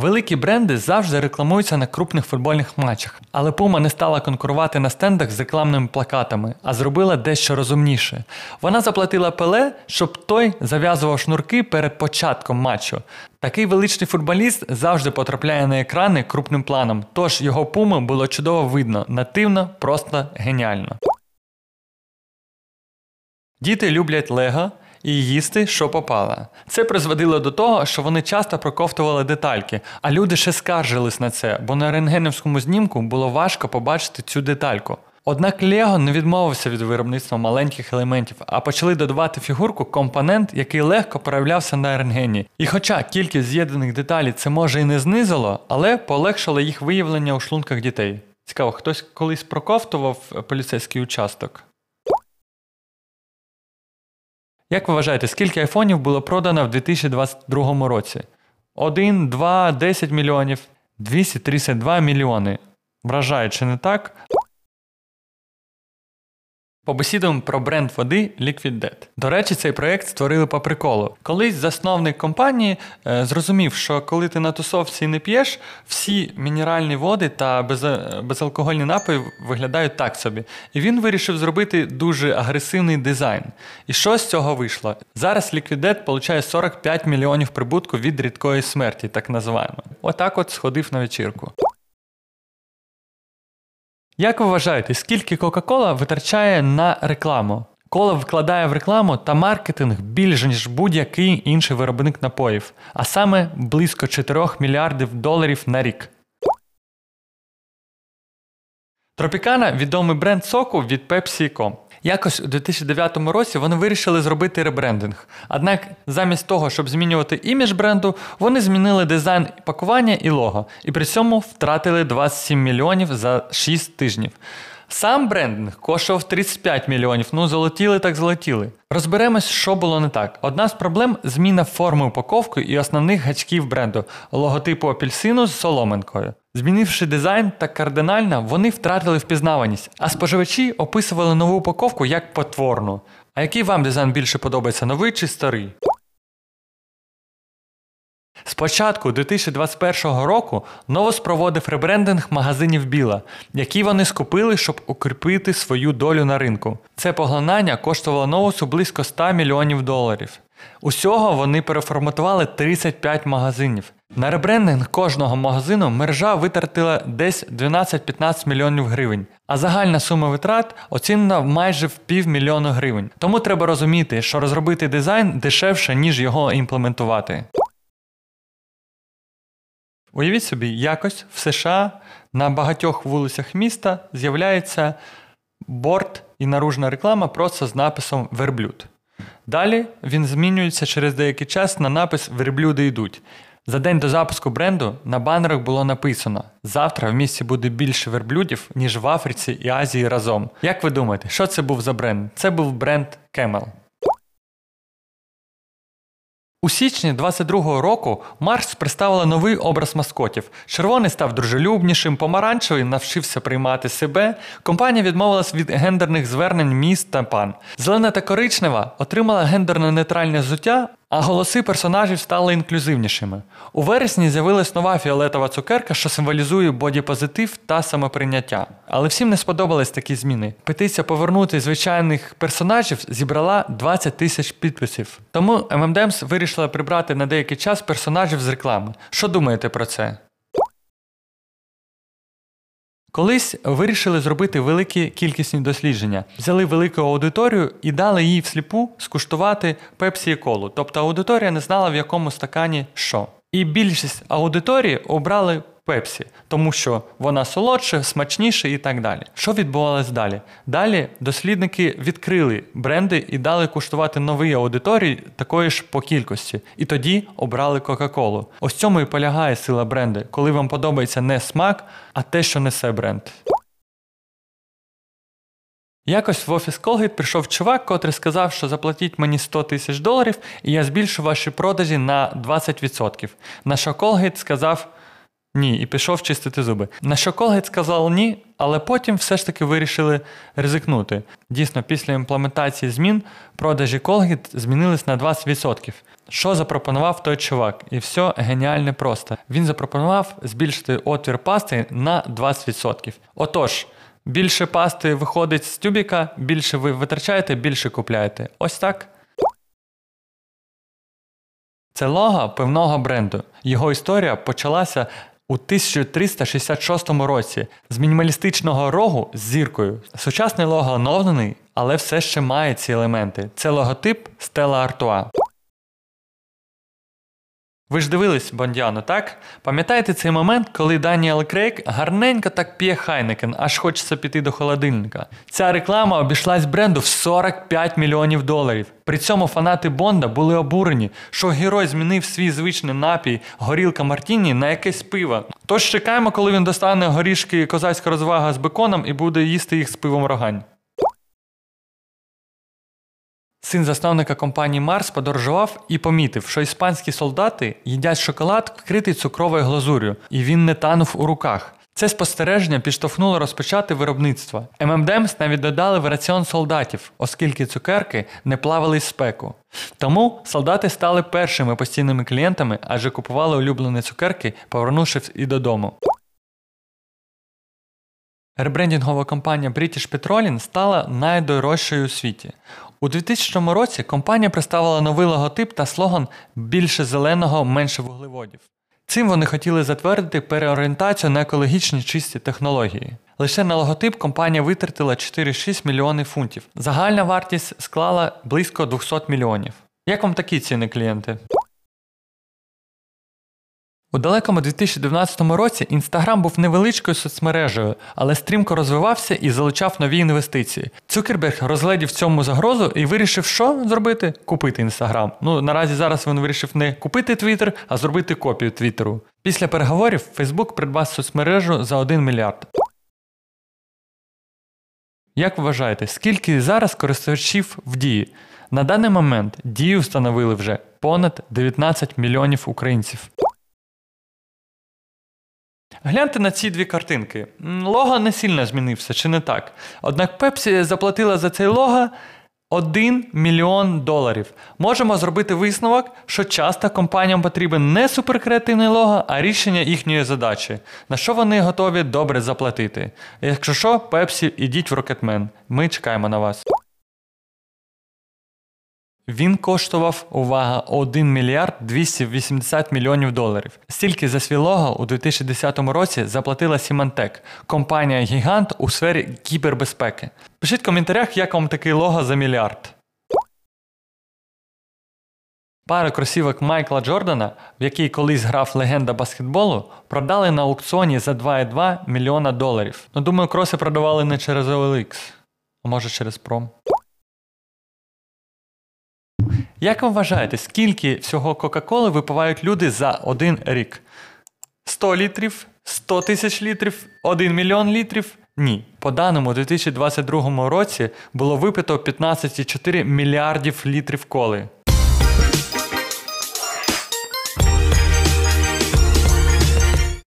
Великі бренди завжди рекламуються на крупних футбольних матчах, але Puma не стала конкурувати на стендах з рекламними плакатами, а зробила дещо розумніше. Вона заплатила Пеле, щоб той зав'язував шнурки перед початком матчу. Такий величний футболіст завжди потрапляє на екрани крупним планом, тож його Puma було чудово видно, нативно, просто геніально. Діти люблять Лего і їсти, що попало. Це призводило до того, що вони часто проковтували детальки, а люди ще скаржились на це, бо на рентгенівському знімку було важко побачити цю детальку. Однак Лего не відмовився від виробництва маленьких елементів, а почали додавати фігурку компонент, який легко проявлявся на рентгені. І хоча кількість з'єднаних деталей це може і не знизило, але полегшило їх виявлення у шлунках дітей. Цікаво, хтось колись проковтував поліцейський участок. Як ви вважаєте, скільки айфонів було продано в 2022 році? 1, 2, 10 мільйонів, 232 мільйони. Вражає, чи не так? Побесідуємо про бренд води Liquid Death. До речі, цей проєкт створили по приколу. Колись засновник компанії е, зрозумів, що коли ти на тусовці не п'єш, всі мінеральні води та без, е, безалкогольні напої виглядають так собі. І він вирішив зробити дуже агресивний дизайн. І що з цього вийшло? Зараз Liquid Death получає 45 мільйонів прибутку від рідкої смерті, так називаємо. Отак от сходив на вечірку. Як ви вважаєте, скільки Кока-Кола витрачає на рекламу? Кола вкладає в рекламу та маркетинг більше, ніж будь-який інший виробник напоїв, а саме близько 4 мільярдів доларів на рік. Тропікана відомий бренд соку від PepsiCo. Якось у 2009 році вони вирішили зробити ребрендинг. Однак, замість того, щоб змінювати імідж бренду, вони змінили дизайн пакування і лого, і при цьому втратили 27 мільйонів за 6 тижнів. Сам брендинг коштував 35 мільйонів, ну золотіли так золотіли. Розберемось, що було не так. Одна з проблем зміна форми упаковки і основних гачків бренду логотипу апельсину з соломинкою. Змінивши дизайн так кардинально, вони втратили впізнаваність, а споживачі описували нову упаковку як потворну. А який вам дизайн більше подобається, новий чи старий? Спочатку 2021 року Новос проводив ребрендинг магазинів Біла, які вони скупили, щоб укріпити свою долю на ринку. Це поглинання коштувало Новосу близько 100 мільйонів доларів. Усього вони переформатували 35 магазинів. На ребрендинг кожного магазину мережа витратила десь 12-15 мільйонів гривень, а загальна сума витрат оцінена майже в півмільйона гривень. Тому треба розуміти, що розробити дизайн дешевше, ніж його імплементувати. Уявіть собі, якось в США на багатьох вулицях міста з'являється борт і наружна реклама просто з написом Верблюд. Далі він змінюється через деякий час на напис Верблюди йдуть. За день до запуску бренду на банерах було написано: завтра в місті буде більше верблюдів, ніж в Африці і Азії разом. Як ви думаєте, що це був за бренд? Це був бренд Camel. У січні 22-го року Марс представила новий образ маскотів. Червоний став дружелюбнішим, помаранчевий навчився приймати себе. Компанія відмовилась від гендерних звернень міст та пан. Зелена та коричнева отримала гендерно нейтральне взуття, а голоси персонажів стали інклюзивнішими. У вересні з'явилась нова фіолетова цукерка, що символізує бодіпозитив та самоприйняття. Але всім не сподобались такі зміни. Петиція повернути звичайних персонажів зібрала 20 тисяч підписів. Тому MMDEMS вирішила прибрати на деякий час персонажів з реклами. Що думаєте про це? Колись вирішили зробити великі кількісні дослідження, взяли велику аудиторію і дали їй всліпу скуштувати пепсі і колу. Тобто аудиторія не знала, в якому стакані що. І більшість аудиторії обрали пепсі, тому що вона солодша, смачніша і так далі. Що відбувалось далі? Далі дослідники відкрили бренди і дали куштувати нові аудиторії такої ж по кількості. І тоді обрали Кока-Колу. Ось цьому і полягає сила бренду, коли вам подобається не смак, а те, що несе бренд. Якось в офіс Colgate прийшов чувак, котрий сказав, що заплатіть мені 100 тисяч доларів, і я збільшу ваші продажі на 20%. На що Colgate сказав: Ні, і пішов чистити зуби. На що Колгейт сказав ні, але потім все ж таки вирішили ризикнути. Дійсно, після імплементації змін продажі Colgate змінились на 20%. Що запропонував той чувак? І все геніальне просто. Він запропонував збільшити отвір пасти на 20%. Отож, більше пасти виходить з тюбіка, більше ви витрачаєте, більше купляєте. Ось так. Це лого певного бренду. Його історія почалася у 1366 році з мінімалістичного рогу з зіркою. Сучасний лого оновлений, але все ще має ці елементи. Це логотип Стела Артуа. Ви ж дивились Бондіану, так? Пам'ятаєте цей момент, коли Даніел Крейг гарненько так п'є Heineken, аж хочеться піти до холодильника. Ця реклама обійшлась бренду в 45 мільйонів доларів. При цьому фанати Бонда були обурені, що герой змінив свій звичний напій горілка Мартіні на якесь пиво. Тож чекаємо, коли він достане горішки козацька розвага з беконом і буде їсти їх з пивом рогань. Син засновника компанії Марс подорожував і помітив, що іспанські солдати їдять шоколад, вкритий цукровою глазур'ю, і він не танув у руках. Це спостереження підштовхнуло розпочати виробництво. M&M's навіть додали в раціон солдатів, оскільки цукерки не плавились в спеку. Тому солдати стали першими постійними клієнтами, адже купували улюблені цукерки, повернувшись і додому. Ребрендінгова компанія British Petroleum стала найдорожчою у світі. У 2000 році компанія представила новий логотип та слоган більше зеленого, менше вуглеводів. Цим вони хотіли затвердити переорієнтацію на екологічні чисті технології. Лише на логотип компанія витратила 4,6 мільйони фунтів. Загальна вартість склала близько 200 мільйонів. Як вам такі ціни клієнти? У далекому 2012 році Інстаграм був невеличкою соцмережею, але стрімко розвивався і залучав нові інвестиції. Цукерберг розглядів цьому загрозу і вирішив, що зробити? Купити Інстаграм. Ну наразі зараз він вирішив не купити Твіттер, а зробити копію Твіттеру. Після переговорів Фейсбук придбав соцмережу за 1 мільярд. Як ви вважаєте, скільки зараз користувачів в дії? На даний момент дію встановили вже понад 19 мільйонів українців. Гляньте на ці дві картинки. Лого не сильно змінився, чи не так? Однак Пепсі заплатила за цей лого 1 мільйон доларів. Можемо зробити висновок, що часто компаніям потрібен не суперкреативний лого, а рішення їхньої задачі, на що вони готові добре заплатити. Якщо що, Пепсі, ідіть в Rocketmen. Ми чекаємо на вас. Він коштував увага 1 мільярд 280 мільйонів доларів. Стільки за свій лого у 2010 році заплатила Symantec, компанія гігант у сфері кібербезпеки. Пишіть в коментарях, як вам такий лого за мільярд. Пару кросівок Майкла Джордана, в якій колись грав легенда баскетболу, продали на аукціоні за 2,2 мільйона доларів. Ну, думаю, кроси продавали не через OLX, а може через Пром. Як ви вважаєте, скільки всього Кока-Коли випивають люди за один рік? 100 літрів, 100 тисяч літрів, 1 мільйон літрів? Ні. По даному у 2022 році було випито 15,4 мільярдів літрів коли.